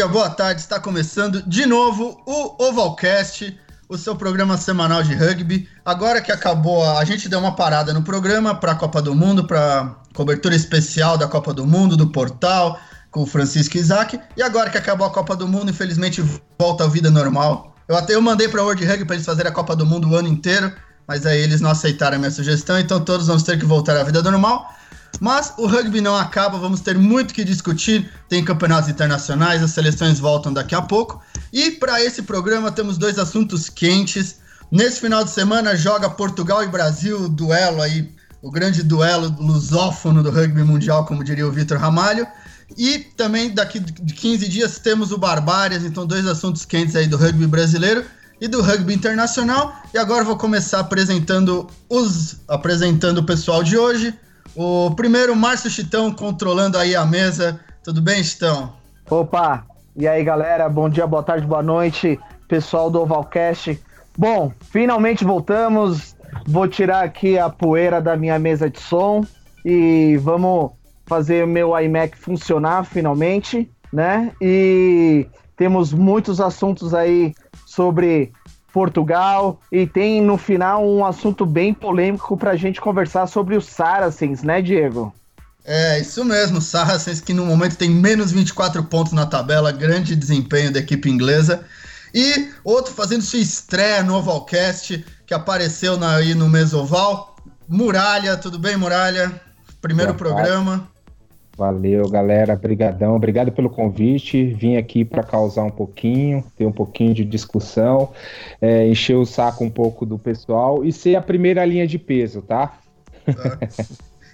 Dia, boa tarde. Está começando de novo o Ovalcast, o seu programa semanal de rugby. Agora que acabou, a gente deu uma parada no programa para a Copa do Mundo, para cobertura especial da Copa do Mundo, do portal, com o Francisco Isaac. E agora que acabou a Copa do Mundo, infelizmente volta à vida normal. Eu até eu mandei para World Rugby para eles fazerem a Copa do Mundo o ano inteiro, mas aí eles não aceitaram a minha sugestão, então todos vamos ter que voltar à vida normal. Mas o rugby não acaba, vamos ter muito que discutir. Tem campeonatos internacionais, as seleções voltam daqui a pouco. E para esse programa temos dois assuntos quentes. Nesse final de semana joga Portugal e Brasil, duelo aí, o grande duelo lusófono do rugby mundial, como diria o Vitor Ramalho. E também daqui de 15 dias temos o Barbárias, então dois assuntos quentes aí do rugby brasileiro e do rugby internacional. E agora vou começar apresentando os apresentando o pessoal de hoje. O primeiro, Márcio Chitão, controlando aí a mesa. Tudo bem, Chitão? Opa! E aí, galera? Bom dia, boa tarde, boa noite, pessoal do Ovalcast. Bom, finalmente voltamos. Vou tirar aqui a poeira da minha mesa de som e vamos fazer o meu iMac funcionar finalmente, né? E temos muitos assuntos aí sobre Portugal e tem no final um assunto bem polêmico para a gente conversar sobre os Saracens, né, Diego? É, isso mesmo, Saracens que no momento tem menos 24 pontos na tabela, grande desempenho da equipe inglesa. E outro fazendo sua estreia no Ovalcast, que apareceu na, aí no Mesoval, Muralha, tudo bem, Muralha? Primeiro Boa programa. Valeu, galera. Obrigadão. Obrigado pelo convite. Vim aqui para causar um pouquinho, ter um pouquinho de discussão, é, encher o saco um pouco do pessoal e ser a primeira linha de peso, tá? É.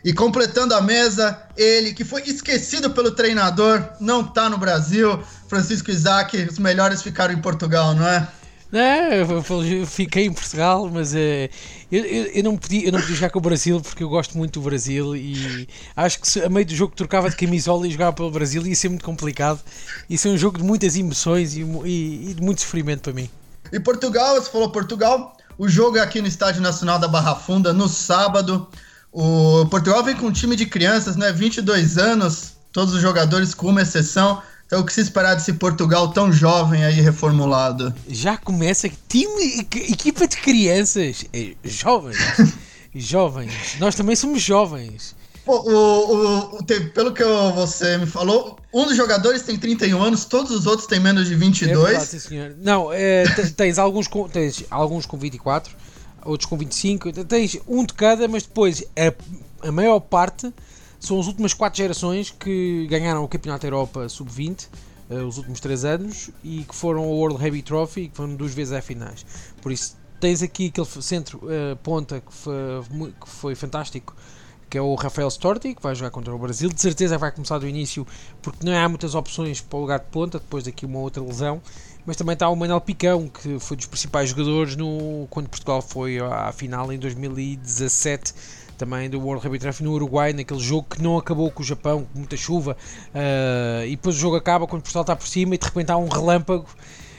E completando a mesa, ele que foi esquecido pelo treinador, não tá no Brasil, Francisco Isaac, os melhores ficaram em Portugal, não é? É, eu fiquei em Portugal, mas uh, eu, eu, não podia, eu não podia jogar com o Brasil porque eu gosto muito do Brasil e acho que a meio do jogo trocava de camisola e jogava pelo Brasil ia ser muito complicado. Ia ser um jogo de muitas emoções e, e, e de muito sofrimento para mim. E Portugal, você falou Portugal, o jogo é aqui no Estádio Nacional da Barra Funda no sábado. O Portugal vem com um time de crianças, né? 22 anos, todos os jogadores com uma exceção. Então, o que se esperar desse Portugal tão jovem aí reformulado? Já começa time, equipa de crianças, é, jovens, jovens. Nós também somos jovens. Pô, o, o, o, pelo que você me falou, um dos jogadores tem 31 anos, todos os outros têm menos de 22. É verdade, sim, senhor. Não, é, tens, alguns com, tens alguns com 24, outros com 25, tens um de cada, mas depois a, a maior parte são as últimas quatro gerações que ganharam o Campeonato Europa Sub-20 uh, eh, os últimos três anos e que foram ao World Heavy Trophy e que foram duas vezes a finais. Por isso, tens aqui aquele centro uh, ponta que foi, que foi fantástico que é o Rafael Storti, que vai jogar contra o Brasil. De certeza vai começar do início, porque não há muitas opções para o lugar de ponta, depois daqui uma outra lesão. Mas também está o Manel Picão, que foi dos principais jogadores no, quando Portugal foi à final em 2017 também do World Rugby Trophy no Uruguai, naquele jogo que não acabou com o Japão, com muita chuva, uh, e depois o jogo acaba quando Portugal está por cima e de repente há um relâmpago.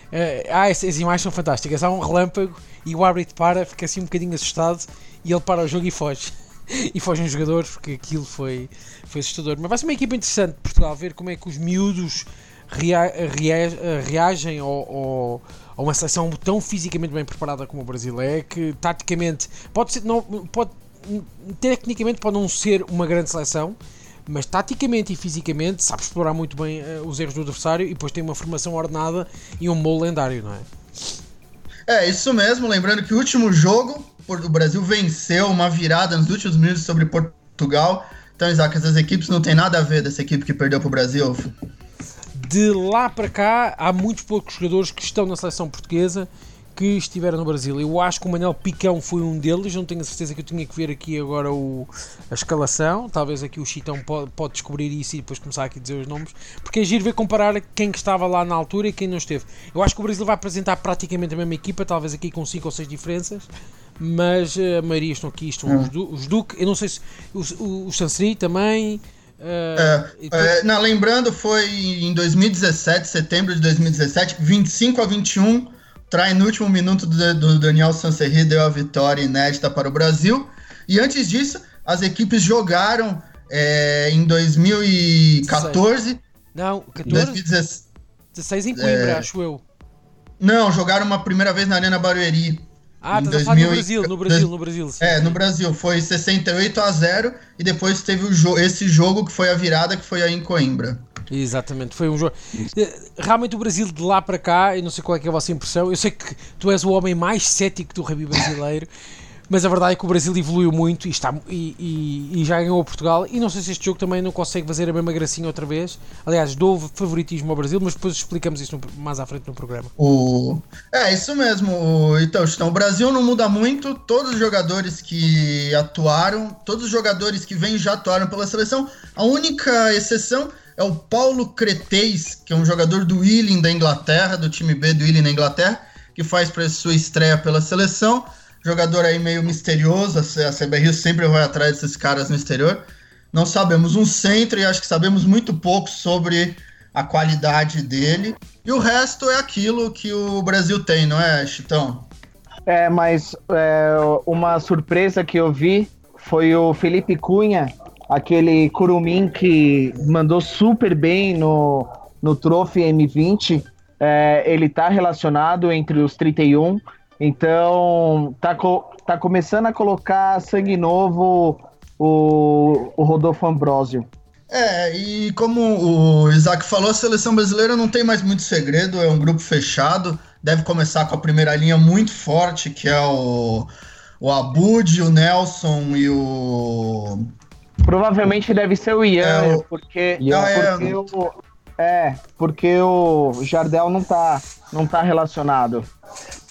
Uh, ah, essas imagens são fantásticas. Há um relâmpago e o árbitro para, fica assim um bocadinho assustado e ele para o jogo e foge. e foge um jogador porque aquilo foi, foi assustador. Mas vai ser uma equipa interessante de Portugal ver como é que os miúdos rea, rea, reagem ao, ao, a uma seleção tão fisicamente bem preparada como o Brasil é, que taticamente pode ser, não, pode tecnicamente pode não ser uma grande seleção, mas taticamente e fisicamente sabe explorar muito bem uh, os erros do adversário e depois tem uma formação ordenada e um molo lendário, não é? É, isso mesmo. Lembrando que o último jogo, o Brasil venceu uma virada nos últimos minutos sobre Portugal. Então, Isaac, essas equipes não tem nada a ver dessa equipe que perdeu para o Brasil. De lá para cá, há muitos poucos jogadores que estão na seleção portuguesa que estiveram no Brasil. Eu acho que o Manel Picão foi um deles, não tenho a certeza que eu tinha que ver aqui agora o, a escalação. Talvez aqui o Chitão pode, pode descobrir isso e depois começar aqui a dizer os nomes, porque é giro ver comparar quem que estava lá na altura e quem não esteve. Eu acho que o Brasil vai apresentar praticamente a mesma equipa, talvez aqui com 5 ou 6 diferenças. Mas a maioria estão aqui, estão hum. os, du os Duque, eu não sei se o, o, o Sansri também, Uh, não, lembrando, foi em 2017, setembro de 2017, 25 a 21, trai no último minuto do, do Daniel Sanserri deu a vitória inédita para o Brasil. E antes disso, as equipes jogaram é, em 2014. Não, 14? 16 em Coimbra, é... acho eu. Não, jogaram uma primeira vez na Arena Barueri. Ah, tá 2000... no Brasil, no Brasil, no Brasil. Sim. É, no Brasil. Foi 68 a 0 e depois teve o jo esse jogo que foi a virada, que foi aí em Coimbra. Exatamente, foi um jogo. Eh, realmente o Brasil de lá para cá, eu não sei qual é, é a vossa impressão. Eu sei que tu és o homem mais cético do rugby brasileiro. Mas a verdade é que o Brasil evoluiu muito e, está, e, e, e, já ganhou Portugal. E não sei se este jogo também não consegue fazer a mesma gracinha outra vez. Aliás, dou favoritismo ao Brasil, mas depois explicamos isso mais à frente no programa. O... É, isso mesmo. Então, então, o Brasil não muda muito. Todos os jogadores que atuaram, todos os jogadores que vêm já atuaram pela seleção. A única exceção é o Paulo Cretez, que é um jogador do Willing da Inglaterra, do time B do Willing da Inglaterra, que faz para sua estreia pela seleção jogador aí meio misterioso, a CBRU sempre vai atrás desses caras no exterior. Não sabemos um centro e acho que sabemos muito pouco sobre a qualidade dele. E o resto é aquilo que o Brasil tem, não é, Chitão? É, mas é, uma surpresa que eu vi foi o Felipe Cunha, aquele curumim que mandou super bem no, no Trophy M20. É, ele tá relacionado entre os 31 então, tá, co tá começando a colocar sangue novo o, o Rodolfo Ambrosio. É, e como o Isaac falou, a seleção brasileira não tem mais muito segredo, é um grupo fechado. Deve começar com a primeira linha muito forte, que é o, o Abud, o Nelson e o. Provavelmente deve ser o Ian, é o... porque, ah, é, porque o, é, porque o Jardel não tá, não tá relacionado.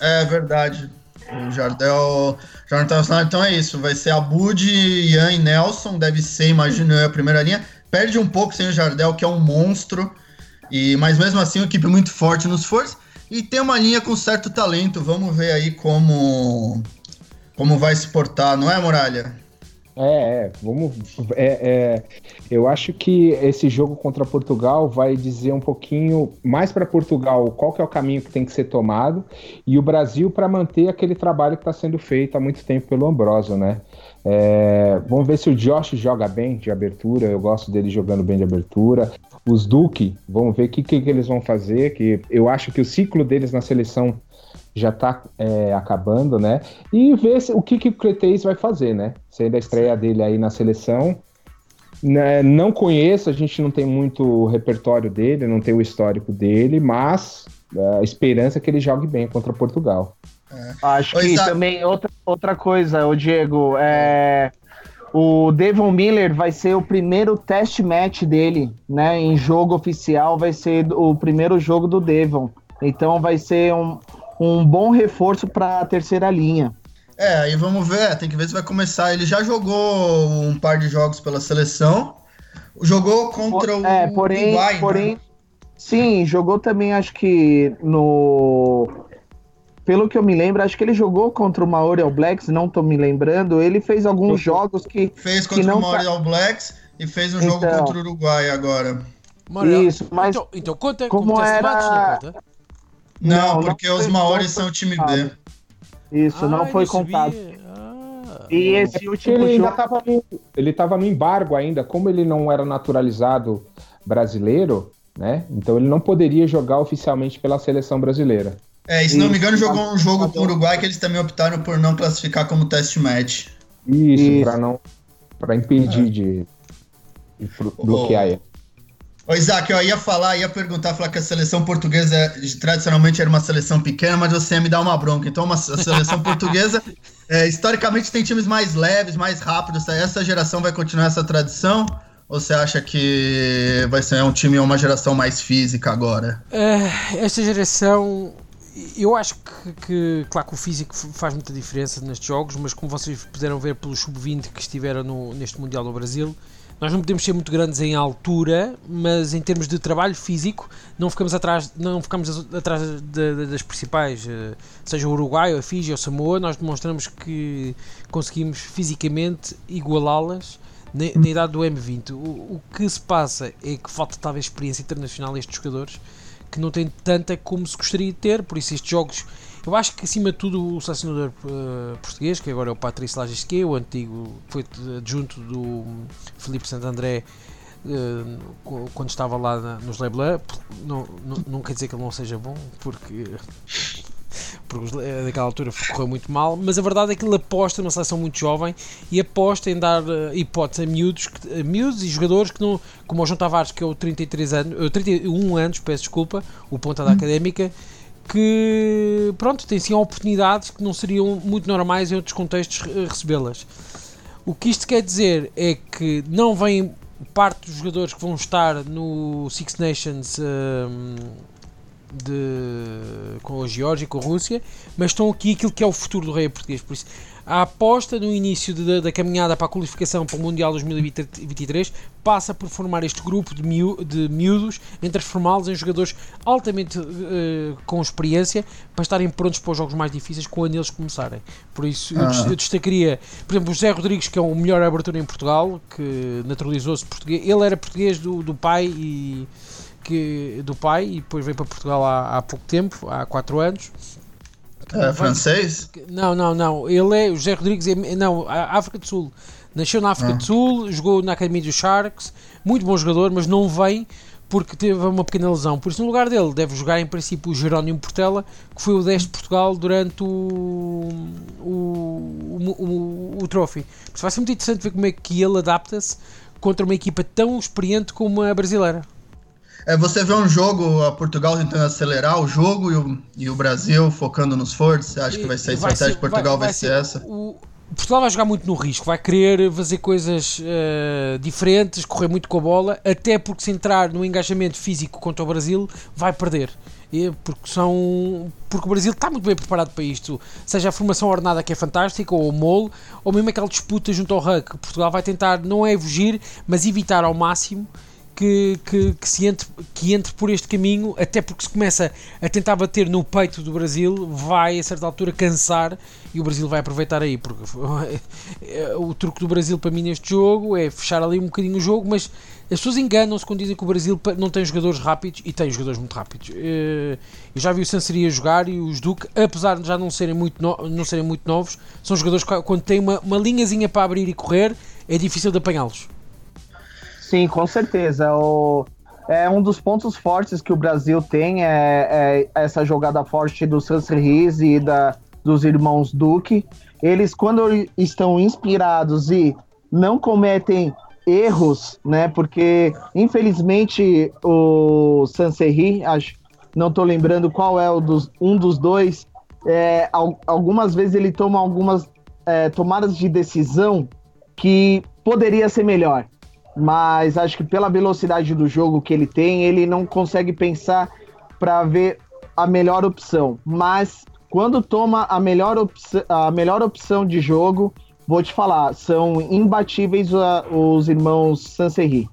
É verdade. O Jardel já não tá relacionado, então é isso. Vai ser Abud, Ian e Nelson, deve ser, imagino eu, a primeira linha. Perde um pouco sem o Jardel, que é um monstro. E, mas mesmo assim, uma equipe muito forte nos forças. E tem uma linha com certo talento. Vamos ver aí como, como vai se portar, não é, Muralha? É, é, vamos. É, é, eu acho que esse jogo contra Portugal vai dizer um pouquinho mais para Portugal qual que é o caminho que tem que ser tomado e o Brasil para manter aquele trabalho que está sendo feito há muito tempo pelo Ambrosio, né? É, vamos ver se o Josh joga bem de abertura. Eu gosto dele jogando bem de abertura. Os Duque, vamos ver o que, que, que eles vão fazer. Que eu acho que o ciclo deles na seleção já está é, acabando, né? E ver se, o que, que o Cretez vai fazer, né? Sendo a estreia dele aí na seleção. Né, não conheço, a gente não tem muito repertório dele, não tem o histórico dele, mas é, a esperança é que ele jogue bem contra Portugal. É. Acho que também outra, outra coisa, o Diego, é o Devon Miller vai ser o primeiro test match dele, né? Em jogo oficial vai ser o primeiro jogo do Devon. Então vai ser um, um bom reforço para a terceira linha. É, aí vamos ver, tem que ver se vai começar. Ele já jogou um par de jogos pela seleção, jogou contra o é, porém, Uruguai, né? porém, né? sim, jogou também, acho que no pelo que eu me lembro, acho que ele jogou contra o Maori All Blacks, não tô me lembrando. Ele fez alguns jogos que. Fez contra que não o Maori tá... All Blacks e fez um então, jogo contra o Uruguai agora. Isso, mas. Então, então conta como, como era... Não, não porque não os Maoris são o time B. Isso, ah, não foi contado. Ah, e esse último ele jogo... Tava no, ele estava no embargo ainda, como ele não era naturalizado brasileiro, né? Então ele não poderia jogar oficialmente pela seleção brasileira. É, e se não me engano, jogou um jogo com o Uruguai que eles também optaram por não classificar como test match. Isso, Isso. para não para impedir é. de, de bloquear ele. Ô, Isaac, eu ia falar, ia perguntar, falar que a seleção portuguesa tradicionalmente era uma seleção pequena, mas você ia me dar uma bronca. Então, uma, a seleção portuguesa, é, historicamente, tem times mais leves, mais rápidos. Essa geração vai continuar essa tradição? Ou você acha que vai ser um time, uma geração mais física agora? É, esta geração, eu acho que, que, claro que o físico faz muita diferença nestes jogos, mas como vocês puderam ver pelo sub-20 que estiveram no, neste Mundial no Brasil, nós não podemos ser muito grandes em altura, mas em termos de trabalho físico, não ficamos atrás, não ficamos atrás de, de, das principais, eh, seja o Uruguai, a Fiji ou Samoa, nós demonstramos que conseguimos fisicamente igualá-las na, na, idade do M20. O, o, que se passa é que falta talvez experiência internacional a estes jogadores que não têm tanta como se gostaria de ter, por isso estes jogos eu acho que acima de tudo o selecionador uh, português, que agora é o Patrício Lagisque, o antigo foi adjunto do Felipe Santo André, uh, quando estava lá na, nos Leblanc. Não, não, não quer dizer que ele não seja bom, porque porque naquela altura correu muito mal, mas a verdade é que ele aposta numa seleção muito jovem e aposta em dar uh, hipótese a miúdos, que, a miúdos e jogadores que não, como o João Tavares, que é o 33 anos, 31 anos, peço desculpa, o ponta da hum. académica, que pronto, tem sim oportunidades que não seriam muito normais em outros contextos recebê-las. O que isto quer dizer é que não vem parte dos jogadores que vão estar no Six Nations um, de, com a Geórgia e com a Rússia, mas estão aqui aquilo que é o futuro do rei português. Por isso, a aposta no início de, da caminhada para a qualificação para o Mundial 2023 passa por formar este grupo de, miú, de miúdos, em transformá-los em jogadores altamente uh, com experiência para estarem prontos para os jogos mais difíceis quando eles começarem. Por isso, ah. eu, eu destacaria, por exemplo, o José Rodrigues, que é o melhor abertura em Portugal, que naturalizou-se português. Ele era português do, do pai e que, do pai e depois veio para Portugal há, há pouco tempo, há 4 anos. É francês? Não, não, não. Ele é o José Rodrigues, é, não, África do Sul. Nasceu na África ah. do Sul, jogou na Academia dos Sharks, muito bom jogador, mas não vem porque teve uma pequena lesão. Por isso, no lugar dele, deve jogar em princípio o Jerónimo Portela, que foi o 10 de Portugal durante o, o, o, o, o Trophy. Vai ser muito interessante ver como é que ele adapta-se contra uma equipa tão experiente como a brasileira. É, você vê um jogo, a Portugal tentando acelerar o jogo e o, e o Brasil focando nos fortes. Você acha que vai ser a estratégia de Portugal vai, vai, ser, essa? O, Portugal vai jogar muito no risco, vai querer fazer coisas uh, diferentes, correr muito com a bola, até porque se entrar no engajamento físico contra o Brasil, vai perder. E porque, são, porque o Brasil está muito bem preparado para isto, seja a formação ordenada que é fantástica, ou o mole, ou mesmo aquela disputa junto ao Huck. Portugal vai tentar, não é fugir, mas evitar ao máximo que, que, que, se entre, que entre por este caminho, até porque se começa a tentar bater no peito do Brasil, vai a certa altura cansar e o Brasil vai aproveitar aí, porque o truque do Brasil para mim neste jogo é fechar ali um bocadinho o jogo, mas as pessoas enganam-se quando dizem que o Brasil não tem jogadores rápidos e tem jogadores muito rápidos. Eh, eu já vi o Sanseria jogar e os Duque, apesar de já não serem muito, no, não serem muito novos, são jogadores que quando têm uma, uma linhazinha para abrir e correr, é difícil de apanhá-los. Sim, com certeza. O, é um dos pontos fortes que o Brasil tem é, é essa jogada forte do Sanserriz e da, dos irmãos Duque. Eles, quando estão inspirados e não cometem erros, né? Porque infelizmente o Sanserri, acho, não estou lembrando qual é o dos, um dos dois. É, algumas vezes ele toma algumas é, tomadas de decisão que poderia ser melhor mas acho que pela velocidade do jogo que ele tem, ele não consegue pensar para ver a melhor opção. Mas quando toma a melhor, opção, a melhor opção de jogo, vou te falar, são imbatíveis os irmãos Sanserri.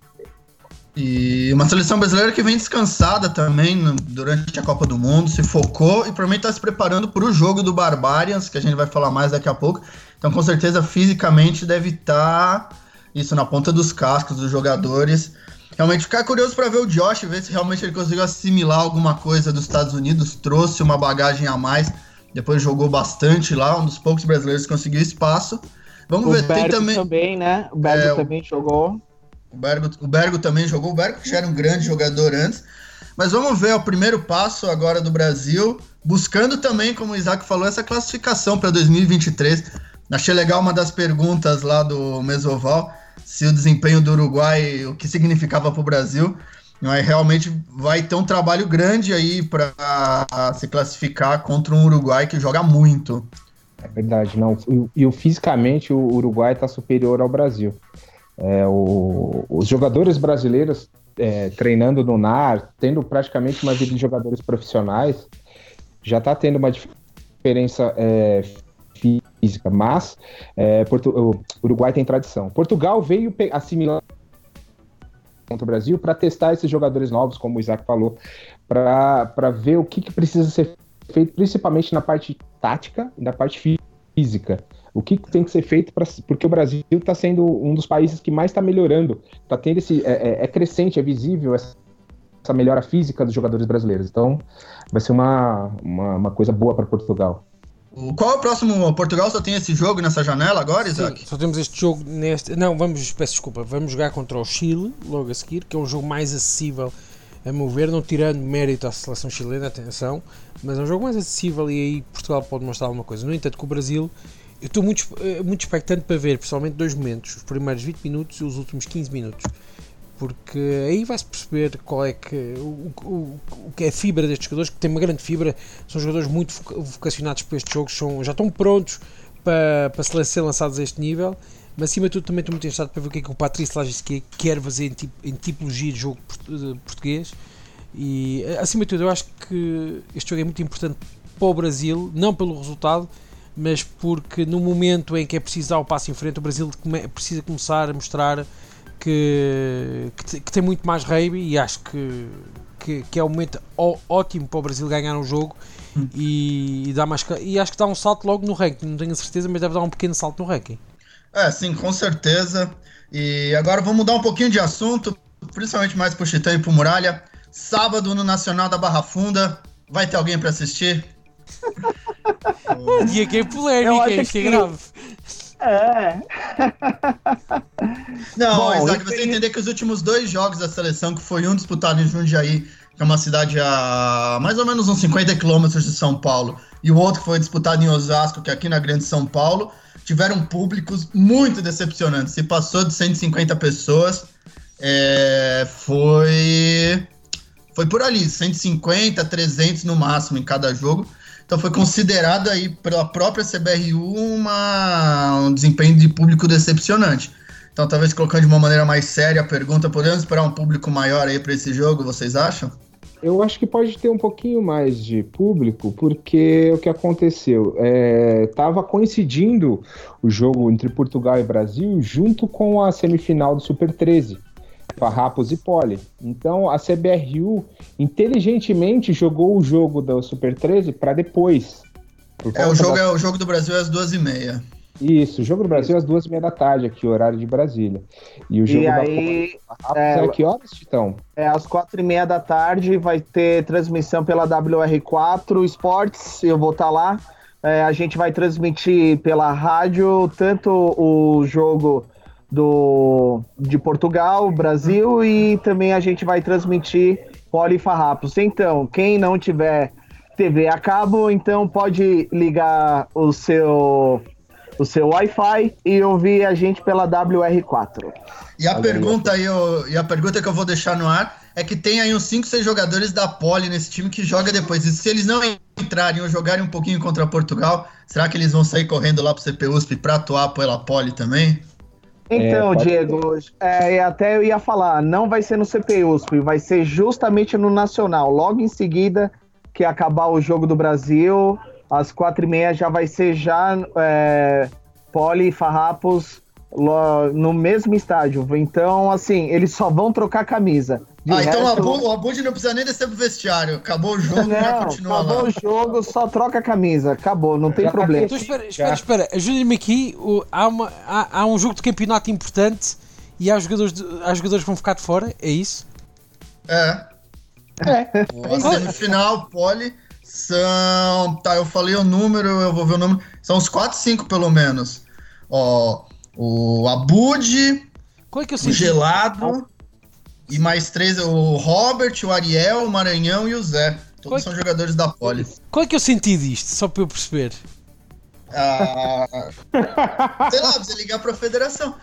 E uma seleção brasileira que vem descansada também durante a Copa do Mundo, se focou e provavelmente está se preparando para o jogo do Barbarians, que a gente vai falar mais daqui a pouco. Então, com certeza, fisicamente deve estar. Tá isso na ponta dos cascos dos jogadores. Realmente ficar curioso para ver o Josh, ver se realmente ele conseguiu assimilar alguma coisa dos Estados Unidos, trouxe uma bagagem a mais, depois jogou bastante lá, um dos poucos brasileiros que conseguiu espaço. Vamos o ver, Bergo tem também. também, né? O Bergo é, também jogou. O Bergo, o Bergo também jogou, o Bergo que já era um grande jogador antes. Mas vamos ver o primeiro passo agora do Brasil, buscando também, como o Isaac falou, essa classificação para 2023. Achei legal uma das perguntas lá do Mesoval se o desempenho do Uruguai, o que significava para o Brasil. Mas realmente vai ter um trabalho grande aí para se classificar contra um Uruguai que joga muito. É verdade, não. E, fisicamente o Uruguai está superior ao Brasil. É, o, os jogadores brasileiros é, treinando no NAR, tendo praticamente uma vida de jogadores profissionais, já está tendo uma diferença é, física, mas é, o Uruguai tem tradição. Portugal veio assimilar contra o Brasil para testar esses jogadores novos, como o Isaac falou, para ver o que, que precisa ser feito, principalmente na parte tática e na parte física. O que tem que ser feito pra, porque o Brasil está sendo um dos países que mais está melhorando, está tendo esse é, é, é, crescente, é visível essa, essa melhora física dos jogadores brasileiros. Então, vai ser uma, uma, uma coisa boa para Portugal. O, qual é o próximo? Portugal só tem esse jogo nessa janela agora, Isaac? Sim, só temos este jogo neste. Não, vamos, peço desculpa, vamos jogar contra o Chile logo a seguir, que é um jogo mais acessível a meu ver, não tirando mérito à seleção chilena, atenção, mas é um jogo mais acessível e aí Portugal pode mostrar alguma coisa. No entanto, com o Brasil, eu estou muito, eh, muito expectante para ver, principalmente dois momentos, os primeiros 20 minutos e os últimos 15 minutos porque aí vai-se perceber qual é que o, o, o, que é a fibra destes jogadores, que tem uma grande fibra, são jogadores muito vocacionados para estes jogos, são, já estão prontos para, para ser lançados a este nível, mas acima de tudo também estou muito interessado para ver o que é que o Patrício Lagisque quer fazer em, em tipologia de jogo português. E acima de tudo eu acho que este jogo é muito importante para o Brasil, não pelo resultado, mas porque no momento em que é preciso dar o passo em frente, o Brasil precisa começar a mostrar que, que, que tem muito mais rave e acho que, que, que, é um momento ó, ótimo para o Brasil ganhar um jogo hum. e, e, dá mais, e acho que dá um salto logo no ranking, não tenho certeza, mas deve dar um pequeno salto no ranking. É, sim, com certeza. E agora vamos mudar um pouquinho de assunto, principalmente mais pro Chitão e pro Muralha. Sábado no Nacional da Barra Funda, vai ter alguém para assistir? o dia que é polêmica, isto é grave. É. Não, Bom, Isaac, você entender que os últimos dois jogos da seleção, que foi um disputado em Jundiaí, que é uma cidade a mais ou menos uns 50 quilômetros de São Paulo, e o outro que foi disputado em Osasco, que é aqui na Grande São Paulo, tiveram públicos muito decepcionantes. Se passou de 150 pessoas, é, foi foi por ali, 150, 300 no máximo em cada jogo. Então foi considerado aí pela própria CBRU uma, um desempenho de público decepcionante. Então talvez colocando de uma maneira mais séria a pergunta, podemos esperar um público maior aí para esse jogo, vocês acham? Eu acho que pode ter um pouquinho mais de público, porque o que aconteceu? Estava é, coincidindo o jogo entre Portugal e Brasil junto com a semifinal do Super 13. Farrapos e Pole. Então a CBRU inteligentemente jogou o jogo do Super 13 para depois. É, o jogo, da... é, o jogo do Brasil é às duas e meia. Isso, o jogo do Brasil é às duas e meia da tarde, aqui, horário de Brasília. E o jogo e da aí, é, é que horas, Titão? É às quatro e meia da tarde, vai ter transmissão pela WR4 Esportes, eu vou estar tá lá. É, a gente vai transmitir pela rádio tanto o jogo do, de Portugal, Brasil e também a gente vai transmitir Polifarrapos. Então, quem não tiver TV a cabo, então pode ligar o seu o seu Wi-Fi e ouvir a gente pela WR4. E a pergunta aí, eu, e a pergunta que eu vou deixar no ar é que tem aí uns 5, 6 jogadores da Poli nesse time que joga depois. E se eles não entrarem ou jogarem um pouquinho contra Portugal, será que eles vão sair correndo lá pro CPUSP para atuar pela Poli também? Então, é, Diego, é, até eu ia falar, não vai ser no CPUSP, vai ser justamente no Nacional. Logo em seguida que acabar o jogo do Brasil, às quatro e meia já vai ser já é, Poli e Farrapos no mesmo estádio. Então, assim, eles só vão trocar camisa. De ah, então resto... então o Abud não precisa nem descer pro vestiário. Acabou o jogo, não, já continua acabou lá. o jogo, só troca a camisa. Acabou, não tem já tá problema. Então, espera, espera, espera. Ajude-me aqui. Há, uma, há, há, um jogo de campeonato importante e há jogadores, de, há jogadores que vão ficar de fora, é isso? É. É. A semifinal, pole, são. Tá, eu falei o número, eu vou ver o número. São uns 4, 5 pelo menos. Ó, o Abud, Qual é que eu o Gelado. E mais três, o Robert, o Ariel, o Maranhão e o Zé. Todos é são jogadores da Poli. Qual é que eu senti disto, só para eu perceber? Ah, sei lá, precisa ligar para a federação.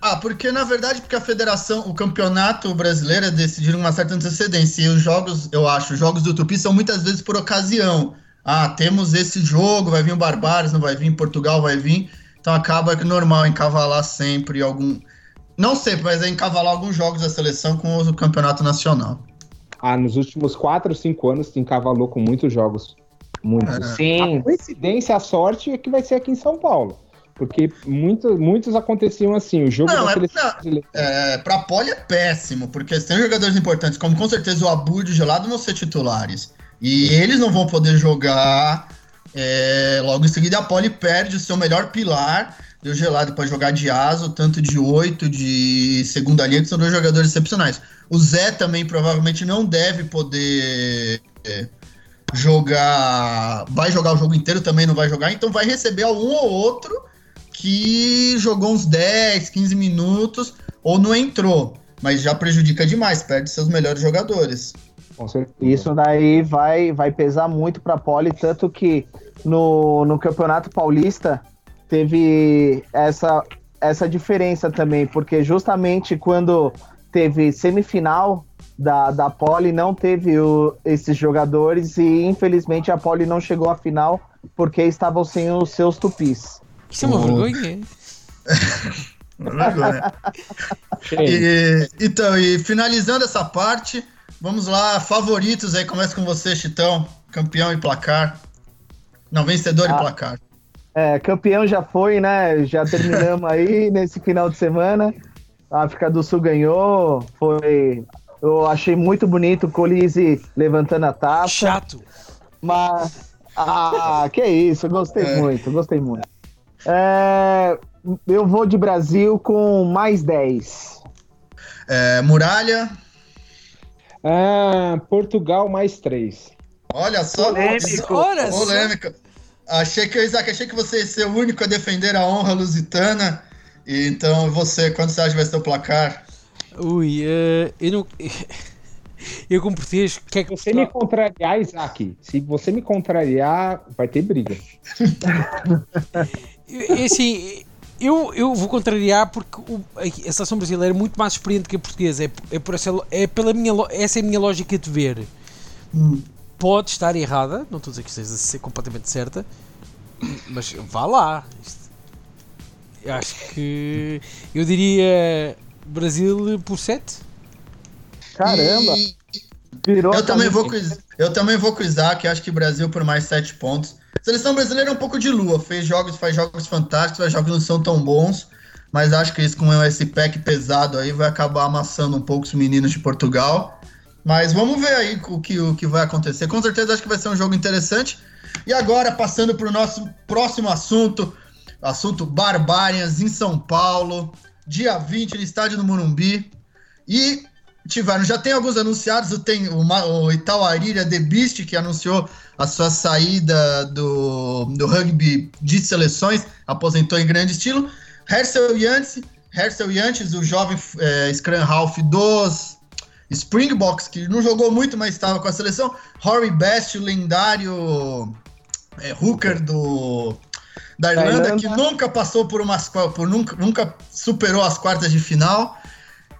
Ah, porque na verdade, porque a federação, o campeonato brasileiro é decidido uma certa antecedência. E os jogos, eu acho, os jogos do Tupi são muitas vezes por ocasião. Ah, temos esse jogo, vai vir o Barbares, não vai vir, Portugal vai vir. Então acaba que normal encavalar sempre algum. Não sempre, mas é encavalar alguns jogos da seleção com o campeonato nacional. Ah, nos últimos 4 ou 5 anos encavalou com muitos jogos. Muitos. É. Sim. A coincidência, a sorte é que vai ser aqui em São Paulo. Porque muito, muitos aconteciam assim. O jogo não, da é, seleção é, Pra Poli é péssimo, porque tem jogadores importantes, como com certeza o Abud e o Gelado vão ser titulares. E eles não vão poder jogar. É, logo em seguida, a Poli perde o seu melhor pilar deu gelado para jogar de aso, tanto de 8, de segunda linha, que são dois jogadores excepcionais. O Zé também provavelmente não deve poder jogar. Vai jogar o jogo inteiro, também não vai jogar, então vai receber um ou outro que jogou uns 10, 15 minutos ou não entrou. Mas já prejudica demais, perde seus melhores jogadores. Isso daí vai, vai pesar muito para a Poli, tanto que no, no Campeonato Paulista teve essa, essa diferença também, porque justamente quando teve semifinal da, da Poli, não teve o, esses jogadores e infelizmente a Poli não chegou à final porque estavam sem os seus tupis. Isso é uma vergonha. vergonha. e, então, e finalizando essa parte, vamos lá, favoritos aí, começa com você, Chitão, campeão e placar. Não, vencedor ah, e placar. É, campeão já foi, né? Já terminamos aí nesse final de semana. A África do Sul ganhou, foi. Eu achei muito bonito o Colise levantando a taça. Chato. Mas. Ah, que isso, gostei é. muito, gostei muito. É, eu vou de Brasil com mais 10. É, muralha. Ah, Portugal mais 3. Olha só. Polêmico. Olha polêmica. Achei que, Isaac, achei que você ia ser o único a defender a honra lusitana. E então, você, quando você acha que vai ser o placar? Ui, uh, eu não. Eu como português, que é que você me contrariar, Isaac? Se você me contrariar, vai ter briga. É assim, eu, eu vou contrariar porque o, a seleção brasileira é muito mais experiente que a portuguesa. É, é, por essa, é pela minha, essa é a minha lógica de ver. Hum. Pode estar errada, não estou a dizer que esteja a ser completamente certa, mas vá lá. Isto, eu acho que eu diria Brasil por 7. Caramba! E... eu, também vou com, eu também vou com o Isaac, acho que Brasil por mais 7 pontos. Seleção brasileira é um pouco de lua, fez jogos, faz jogos fantásticos, os jogos não são tão bons, mas acho que isso com esse pack pesado aí vai acabar amassando um pouco os meninos de Portugal. Mas vamos ver aí o que, o que vai acontecer. Com certeza acho que vai ser um jogo interessante. E agora, passando para o nosso próximo assunto, assunto Barbarians em São Paulo, dia 20 no estádio do Morumbi. E tiveram, já tem alguns anunciados, tem o, o Itauaríria The Beast, que anunciou a sua saída do, do rugby de seleções, aposentou em grande estilo. Hersel Yantes, Hersel Yantes, o jovem é, Scrum Half dos Springboks, que não jogou muito, mas estava com a seleção. Rory Best, o lendário é, hooker do, da Irlanda, Irlanda, que nunca passou por umas por nunca, nunca superou as quartas de final.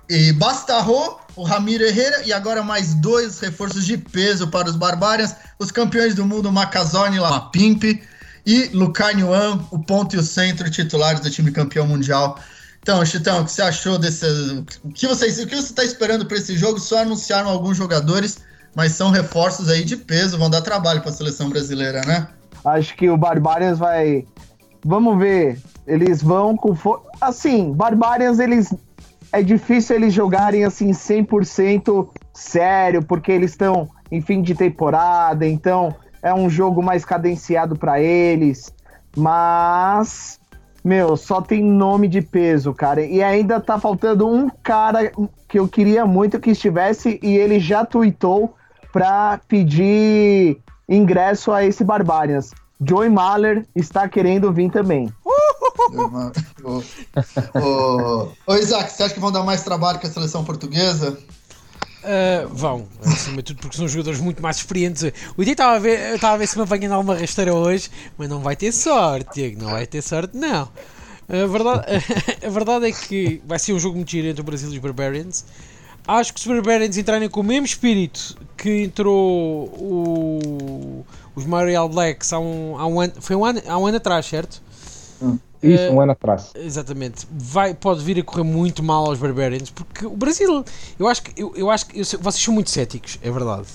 E Bastarro, o Ramiro Herrera e agora mais dois reforços de peso para os Barbarians, os campeões do mundo Macazone Pimp e Lucarne Wan, o ponto e o centro titulares do time campeão mundial. Então, Chitão, o que você achou desse. O que, vocês, o que você está esperando para esse jogo? Só anunciaram alguns jogadores, mas são reforços aí de peso, vão dar trabalho para a seleção brasileira, né? Acho que o Barbarians vai. Vamos ver. Eles vão com. Assim, Barbarians, eles é difícil eles jogarem assim 100% sério, porque eles estão em fim de temporada, então é um jogo mais cadenciado para eles. Mas, meu, só tem nome de peso, cara. E ainda tá faltando um cara que eu queria muito que estivesse e ele já tweetou para pedir ingresso a esse Barbarians. Joey Mahler está querendo vir também. Ô, Isaac, você acha que vão dar mais trabalho que a seleção portuguesa? Uh, vão, acima de tudo, porque são jogadores muito mais experientes. O dia estava a ver, estava a ver se me apanha em alguma rasteira hoje, mas não vai ter sorte, Diego, não vai ter sorte, não. A verdade, a verdade é que vai ser um jogo muito giro entre o Brasil e os Barbarians. Acho que os Barbarians entrarem com o mesmo espírito que entrou o, os Mario Blacks há um, há um ano, foi um ano, há um ano atrás, certo? Hum. Isso, uh, um ano atrás. Exatamente. Vai, pode vir a correr muito mal aos Barbarians, porque o Brasil, eu acho que, eu, eu acho que eu, vocês são muito céticos, é verdade.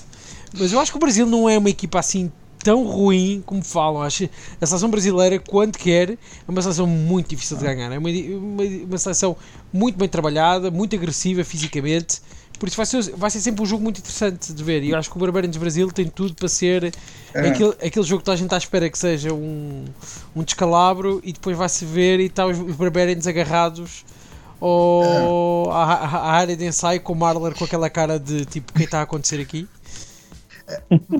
Mas eu acho que o Brasil não é uma equipa assim tão ruim como falam. Acho a seleção brasileira, quando quer, é uma seleção muito difícil de ganhar. É uma, uma, uma seleção muito bem trabalhada, muito agressiva fisicamente. Por isso vai ser, vai ser sempre um jogo muito interessante de ver. E eu acho que o Barbarians Brasil tem tudo para ser é. aquele, aquele jogo que a gente está à espera que seja um, um descalabro e depois vai-se ver e está os, os Barbarians agarrados ou é. à, área de ensaio com o Marler com aquela cara de tipo o que está a acontecer aqui.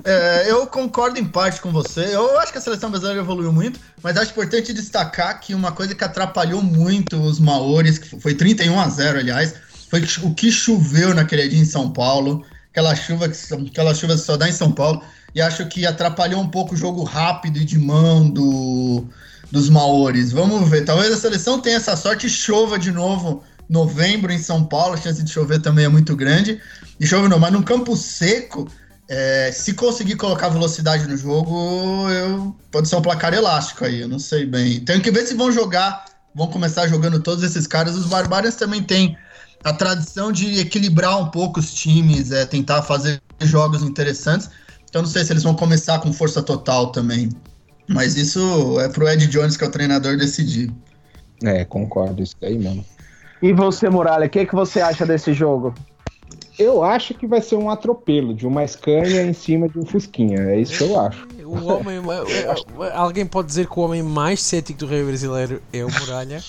É, eu concordo em parte com você. Eu acho que a seleção brasileira evoluiu muito, mas acho importante destacar que uma coisa que atrapalhou muito os Maores, que foi 31 a 0, aliás, foi o que choveu naquele dia em São Paulo. Aquela chuva que aquela chuva só dá em São Paulo. E acho que atrapalhou um pouco o jogo rápido e de mão do, dos Maores. Vamos ver. Talvez a seleção tenha essa sorte e chova de novo novembro em São Paulo. A chance de chover também é muito grande. E chove não, mas num campo seco é, se conseguir colocar velocidade no jogo, eu, pode ser um placar elástico aí, eu não sei bem. Tenho que ver se vão jogar, vão começar jogando todos esses caras. Os Barbários também têm a tradição de equilibrar um pouco os times, é, tentar fazer jogos interessantes. Então não sei se eles vão começar com força total também. Mas isso é pro Ed Jones, que é o treinador, decidir. É, concordo, isso aí mesmo. E você, Muralha, o que, que você acha desse jogo? Eu acho que vai ser um atropelo de uma Scania em cima de um Fusquinha. É isso que eu acho. O homem, alguém pode dizer que o homem mais cético do rei brasileiro é o Muralha?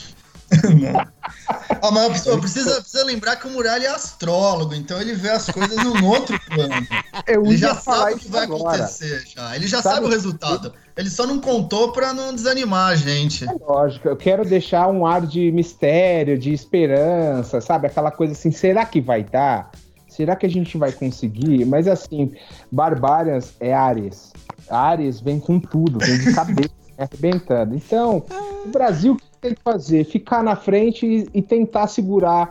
ah, mas a pessoa precisa, precisa lembrar que o Muralha é astrólogo, então ele vê as coisas num outro plano. Eu ele já sabe o que vai agora. acontecer. Já. Ele já sabe, sabe o resultado. Ele só não contou para não desanimar a gente. É lógico, eu quero deixar um ar de mistério, de esperança, sabe? Aquela coisa assim, será que vai dar? será que a gente vai conseguir? Mas assim, Barbarians é Ares. Ares vem com tudo, vem de cabeça, arrebentando. Então, o Brasil tem que fazer? Ficar na frente e, e tentar segurar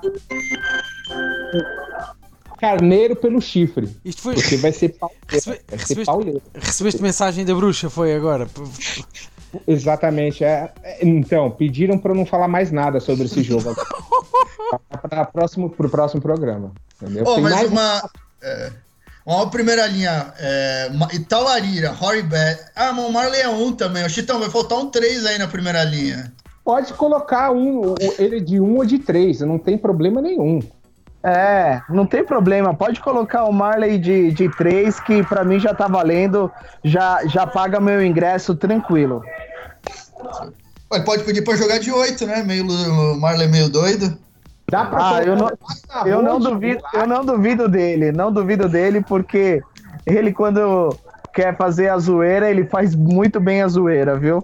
carneiro pelo chifre. Isto foi... Porque vai ser pauleiro. Recebe... Vai ser pauleiro. Recebeste mensagem da bruxa, foi agora. Exatamente. É, é então, pediram para não falar mais nada sobre esse jogo. para próximo, pro próximo programa. Entendeu? Oh, mas mais... uma. É, uma primeira linha. É, Italarira, Horibet. Ah, mas o Marley é um também. O Chitão, vai faltar um 3 aí na primeira linha. Pode colocar um, ele de um ou de três, não tem problema nenhum. É, não tem problema. Pode colocar o Marley de, de três, que para mim já tá valendo. Já, já paga meu ingresso tranquilo. Ele pode pedir para jogar de oito, né? Meio, o Marley meio doido. Dá pra ah, eu não, eu não duvido, eu não duvido dele, não duvido dele porque ele quando quer fazer a zoeira, ele faz muito bem a zoeira, viu?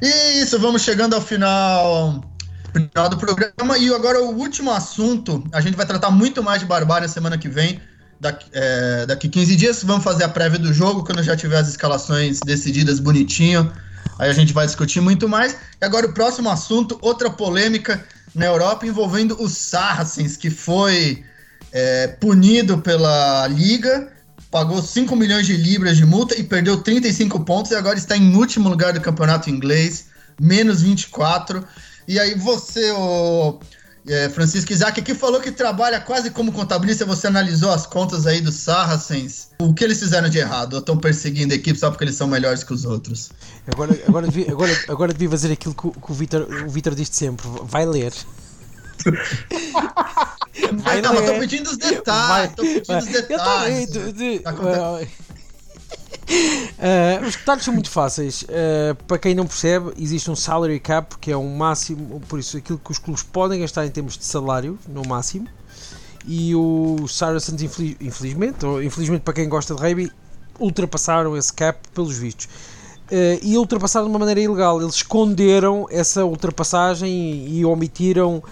Isso, vamos chegando ao final, final do programa e agora o último assunto, a gente vai tratar muito mais de Barbárie na semana que vem. Daqui, é, daqui 15 dias vamos fazer a prévia do jogo, quando já tiver as escalações decididas bonitinho. Aí a gente vai discutir muito mais. E agora o próximo assunto, outra polêmica na Europa envolvendo o Saracens, que foi é, punido pela Liga, pagou 5 milhões de libras de multa e perdeu 35 pontos e agora está em último lugar do campeonato inglês, menos 24. E aí você, o é, Francisco Isaac, que falou que trabalha quase como contabilista, você analisou as contas aí dos Saracens. O que eles fizeram de errado? Estão perseguindo a equipe só porque eles são melhores que os outros? Agora, agora, devia, agora, agora devia fazer aquilo que, que o Vitor diz sempre: vai ler. Vai não, mas tô pedindo os detalhes. Vai, tô pedindo os detalhes. Eu também. Tá Uh, os detalhes são muito fáceis. Uh, para quem não percebe, existe um salary cap que é um máximo, por isso aquilo que os clubes podem gastar em termos de salário, no máximo. E os Saracens, infeliz, infelizmente, ou infelizmente para quem gosta de rugby, ultrapassaram esse cap pelos vistos. Uh, e ultrapassaram de uma maneira ilegal. Eles esconderam essa ultrapassagem e, e omitiram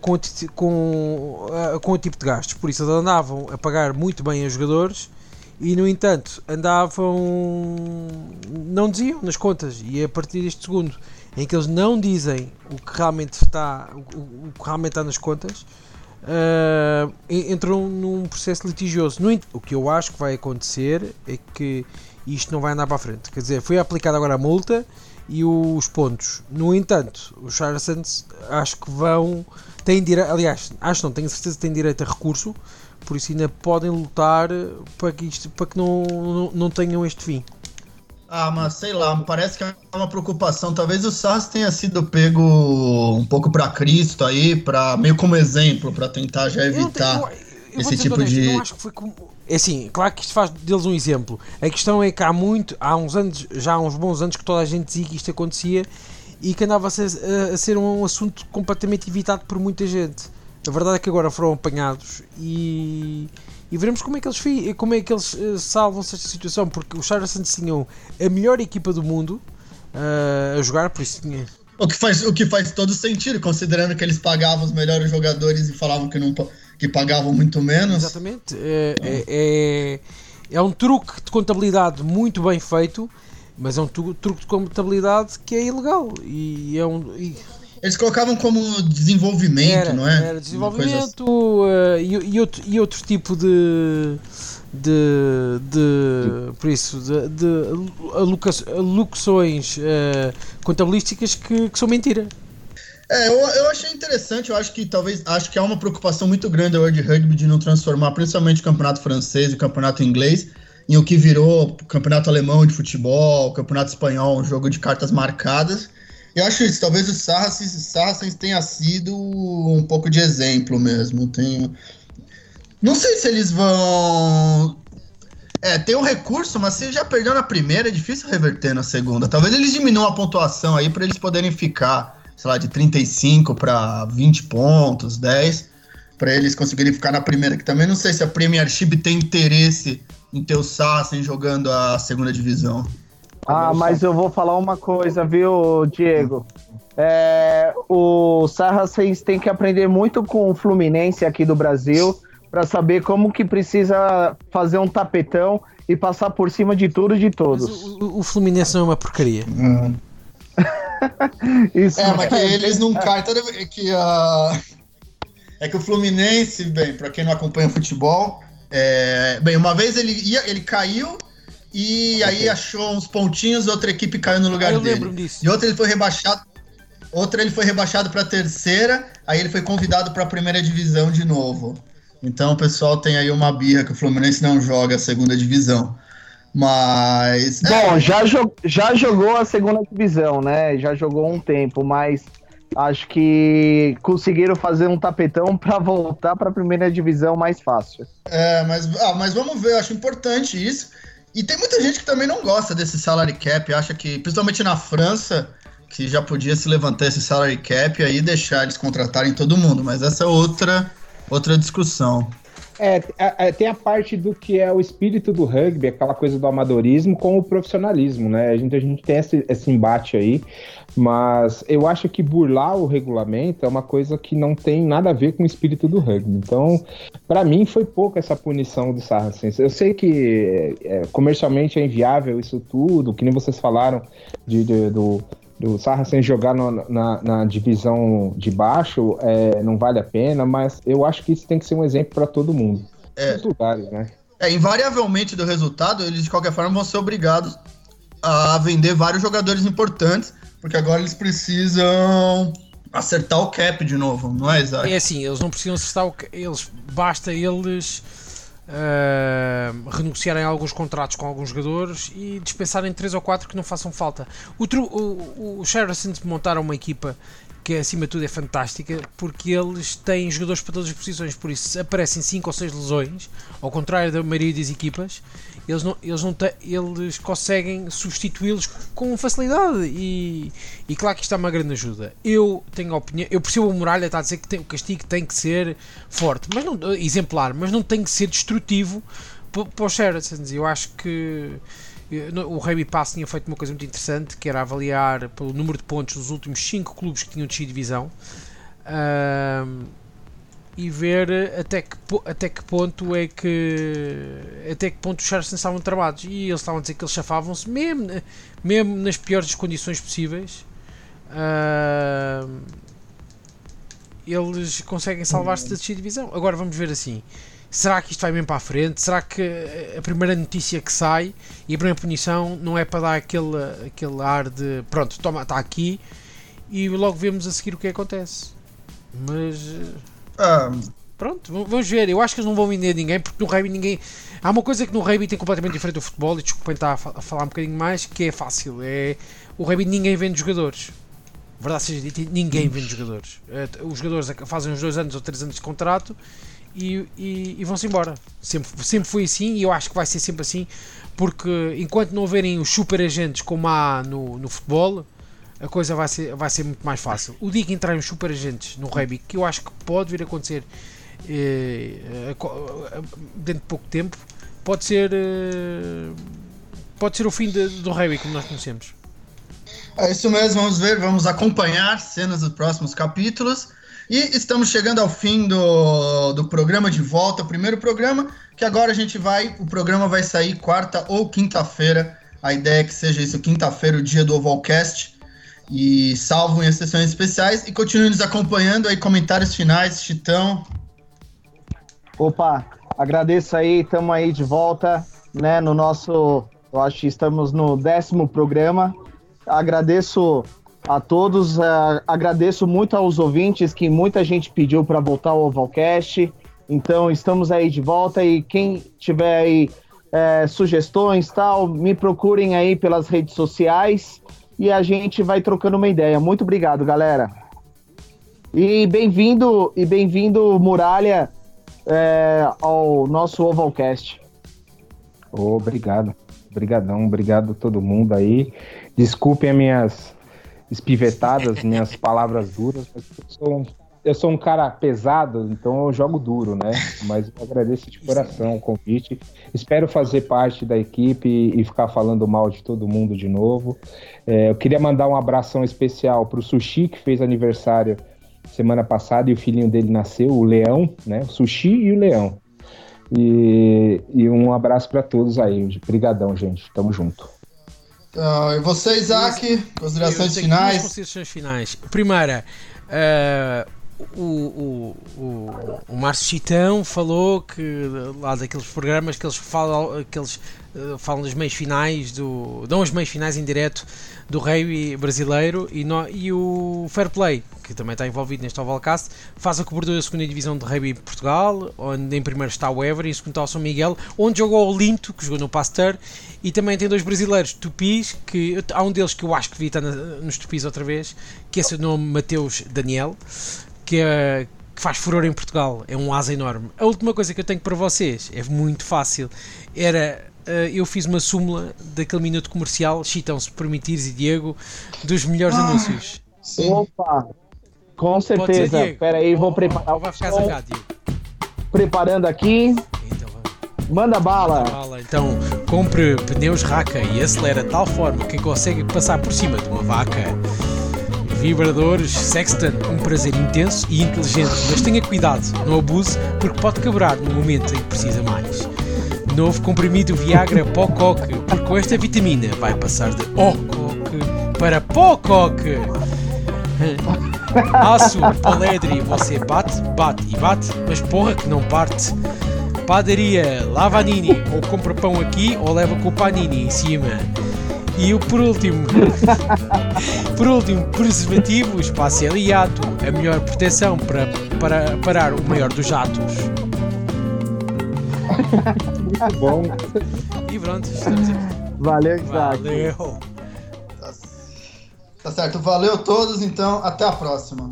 com, com, com o tipo de gastos. Por isso, andavam a pagar muito bem a jogadores e no entanto andavam não diziam nas contas. E a partir deste segundo em que eles não dizem o que realmente está o que realmente está nas contas uh, entram num processo litigioso. No, o que eu acho que vai acontecer é que isto não vai andar para a frente. Quer dizer foi aplicada agora a multa e os pontos no entanto os Saracens acho que vão têm direito aliás acho não tenho certeza que têm direito a recurso por isso ainda podem lutar para que, isto, para que não, não, não tenham este fim. Ah, mas sei lá, me parece que é uma preocupação. Talvez o SARS tenha sido pego um pouco para Cristo aí, para meio como exemplo, para tentar já evitar eu, eu, eu esse tipo honesto, de. Eu acho que foi como. É assim, claro que isto faz deles um exemplo. A questão é que há muito, há uns anos, já há uns bons anos que toda a gente dizia que isto acontecia e que andava a ser, a ser um assunto completamente evitado por muita gente. A verdade é que agora foram apanhados e, e veremos como é que eles, como é que eles uh, salvam-se esta situação, porque os Saracens tinham a melhor equipa do mundo uh, a jogar, por isso tinha. O que, faz, o que faz todo sentido, considerando que eles pagavam os melhores jogadores e falavam que, não, que pagavam muito menos. Exatamente. É, é, é, é um truque de contabilidade muito bem feito, mas é um truque de contabilidade que é ilegal. E é um. E eles colocavam como desenvolvimento, era, não é? Era desenvolvimento uh, e, e, outro, e outro tipo de. De, de, por isso de, de alocuções uh, contabilísticas que, que, são mentira. É, eu, eu achei interessante, eu acho que talvez acho que há uma preocupação muito grande da World Rugby de não transformar principalmente o campeonato francês e o campeonato inglês em o que virou o campeonato alemão de futebol, o campeonato espanhol, um jogo de cartas marcadas eu acho isso, talvez o Saracens, Saracens tenha sido um pouco de exemplo mesmo. Tenho... Não sei se eles vão. É, tem um recurso, mas se já perdeu na primeira, é difícil reverter na segunda. Talvez eles diminuam a pontuação aí para eles poderem ficar, sei lá, de 35 para 20 pontos, 10, para eles conseguirem ficar na primeira, que também não sei se a Premiership tem interesse em ter o Saracens jogando a segunda divisão. Ah, mas eu vou falar uma coisa, viu, Diego? É, o Saracens tem que aprender muito com o Fluminense aqui do Brasil para saber como que precisa fazer um tapetão e passar por cima de tudo e de todos. O, o, Fluminense não é uma porcaria. Hum. Isso é, mas que eles não caem toda vez que a. É que o Fluminense, bem, para quem não acompanha futebol, é... bem, uma vez ele ia, ele caiu e aí achou uns pontinhos, outra equipe caiu no lugar ah, eu dele. Lembro disso. E outra ele foi rebaixado. Outra ele foi rebaixado para a terceira, aí ele foi convidado para a primeira divisão de novo. Então o pessoal tem aí uma birra que o Fluminense não joga a segunda divisão. Mas. Bom, é... já, jo já jogou a segunda divisão, né? Já jogou um tempo, mas acho que conseguiram fazer um tapetão para voltar para a primeira divisão mais fácil. É, mas, ah, mas vamos ver, eu acho importante isso. E tem muita gente que também não gosta desse salary cap, acha que, principalmente na França, que já podia se levantar esse salary cap e aí deixar eles contratarem todo mundo, mas essa é outra, outra discussão. É, é, tem a parte do que é o espírito do rugby, aquela coisa do amadorismo com o profissionalismo, né? A gente, a gente tem esse, esse embate aí. Mas eu acho que burlar o regulamento é uma coisa que não tem nada a ver com o espírito do rugby. Então, para mim, foi pouco essa punição do Saracens. Eu sei que é, comercialmente é inviável isso tudo, que nem vocês falaram de, de do, do Saracens jogar no, na, na, divisão de baixo é, não vale a pena, mas eu acho que isso tem que ser um exemplo para todo mundo. É, lugares, né? É, invariavelmente do resultado, eles de qualquer forma vão ser obrigados a vender vários jogadores importantes porque agora eles precisam acertar o cap de novo, não é, Isaac? É assim, eles não precisam acertar o cap, eles, basta eles uh, renunciarem a alguns contratos com alguns jogadores e dispensarem 3 ou 4 que não façam falta. O, o, o Saracens montaram uma equipa que acima de tudo é fantástica porque eles têm jogadores para todas as posições, por isso aparecem 5 ou 6 lesões, ao contrário da maioria das equipas, eles, não, eles, não eles conseguem substituí-los com facilidade e, e claro que isto é uma grande ajuda. Eu tenho a opinião, eu percebo o Muralha está a dizer que tem, o castigo tem que ser forte, mas não, exemplar, mas não tem que ser destrutivo para os Saracens. Eu acho que o Remy Pass tinha feito uma coisa muito interessante que era avaliar pelo número de pontos dos últimos 5 clubes que tinham descido divisão e ver até que, até que ponto é que até que ponto os Chargers estavam travados e eles estavam a dizer que eles chafavam-se mesmo, mesmo nas piores condições possíveis uh, eles conseguem salvar-se da divisão agora vamos ver assim será que isto vai mesmo para a frente? Será que a primeira notícia que sai e a primeira punição não é para dar aquele, aquele ar de pronto, toma, está aqui e logo vemos a seguir o que acontece? Mas ah. pronto, vamos ver. Eu acho que eles não vão vender ninguém porque no rugby ninguém. Há uma coisa que no rugby tem completamente diferente do futebol, e desculpem estar a falar um bocadinho mais, que é fácil. É o rugby ninguém vende jogadores. Verdade seja dita, ninguém vende jogadores. Eh, os jogadores fazem uns dois anos ou três anos de contrato e, e, e vão-se embora. Sempre, sempre foi assim e eu acho que vai ser sempre assim, porque enquanto não houverem os super agentes como há no, no futebol, a coisa vai ser, vai ser muito mais fácil. O dia que entrarem os super agentes no rugby, que eu acho que pode vir a acontecer dentro de pouco tempo, pode ser pode ser o fim de, do rugby como nós conhecemos. É isso mesmo, vamos ver, vamos acompanhar cenas dos próximos capítulos. E estamos chegando ao fim do, do programa de volta, o primeiro programa, que agora a gente vai, o programa vai sair quarta ou quinta-feira. A ideia é que seja isso, quinta-feira, o dia do Ovalcast. E salvo em sessões especiais. E continue nos acompanhando aí, comentários finais, Chitão. Opa, agradeço aí, estamos aí de volta, né, no nosso, eu acho que estamos no décimo programa. Agradeço a todos, uh, agradeço muito aos ouvintes que muita gente pediu para voltar ao Ovalcast. Então estamos aí de volta e quem tiver aí é, sugestões tal, me procurem aí pelas redes sociais e a gente vai trocando uma ideia. Muito obrigado, galera. E bem-vindo e bem-vindo Muralha é, ao nosso Ovalcast. Obrigado, obrigadão, obrigado a todo mundo aí. Desculpem as minhas espivetadas, minhas palavras duras, mas eu sou, eu sou um cara pesado, então eu jogo duro, né? Mas eu agradeço de coração o convite. Espero fazer parte da equipe e ficar falando mal de todo mundo de novo. É, eu queria mandar um abração especial para o Sushi, que fez aniversário semana passada e o filhinho dele nasceu, o Leão, né? O Sushi e o Leão. E, e um abraço para todos aí. Obrigadão, gente. Tamo junto. Uh, e você, Isaac, considerações finais? Considerações finais. Primeira, uh, o, o, o, Márcio Chitão falou que lá daqueles programas que eles falam, que eles, uh, falam das meias finais, do, dão as meias finais em direto do rei brasileiro e, no, e o Fair Play, que também está envolvido neste Ovalcast, faz a cobertura da segunda divisão de rugby Portugal, onde em primeiro está o Ever e em segundo está o São Miguel, onde jogou o Linto, que jogou no Pasteur, e também tem dois brasileiros, Tupis, que há um deles que eu acho que devia estar nos Tupis outra vez, que é o nome Mateus Daniel, que é, que faz furor em Portugal, é um asa enorme. A última coisa que eu tenho para vocês é muito fácil, era uh, eu fiz uma súmula daquele minuto comercial, Chitão, se permitires, e Diego, dos melhores ah, anúncios. Sim. Opa, com certeza. Espera aí, vou preparar. Ou vai ficar zangado, Diego. Preparando aqui. Então, Manda bala. Manda bala. Então, compre pneus Raka e acelera de tal forma que consegue passar por cima de uma vaca. Vibradores Sexton, um prazer intenso e inteligente, mas tenha cuidado, não abuse, porque pode quebrar no momento em que precisa mais. Novo comprimido Viagra Pococ, porque com esta vitamina vai passar de Ococ para Pococ. Aço, Paledri, você bate, bate e bate, mas porra que não parte. Padaria Lavanini, ou compra pão aqui ou leva com o panini em cima. E o por último, por último, preservativo, espaço aliado, a melhor proteção para, para parar o maior dos jatos. Muito bom. E pronto, estamos aqui. Valeu, Isaac. Valeu. Tá certo, valeu todos, então até a próxima.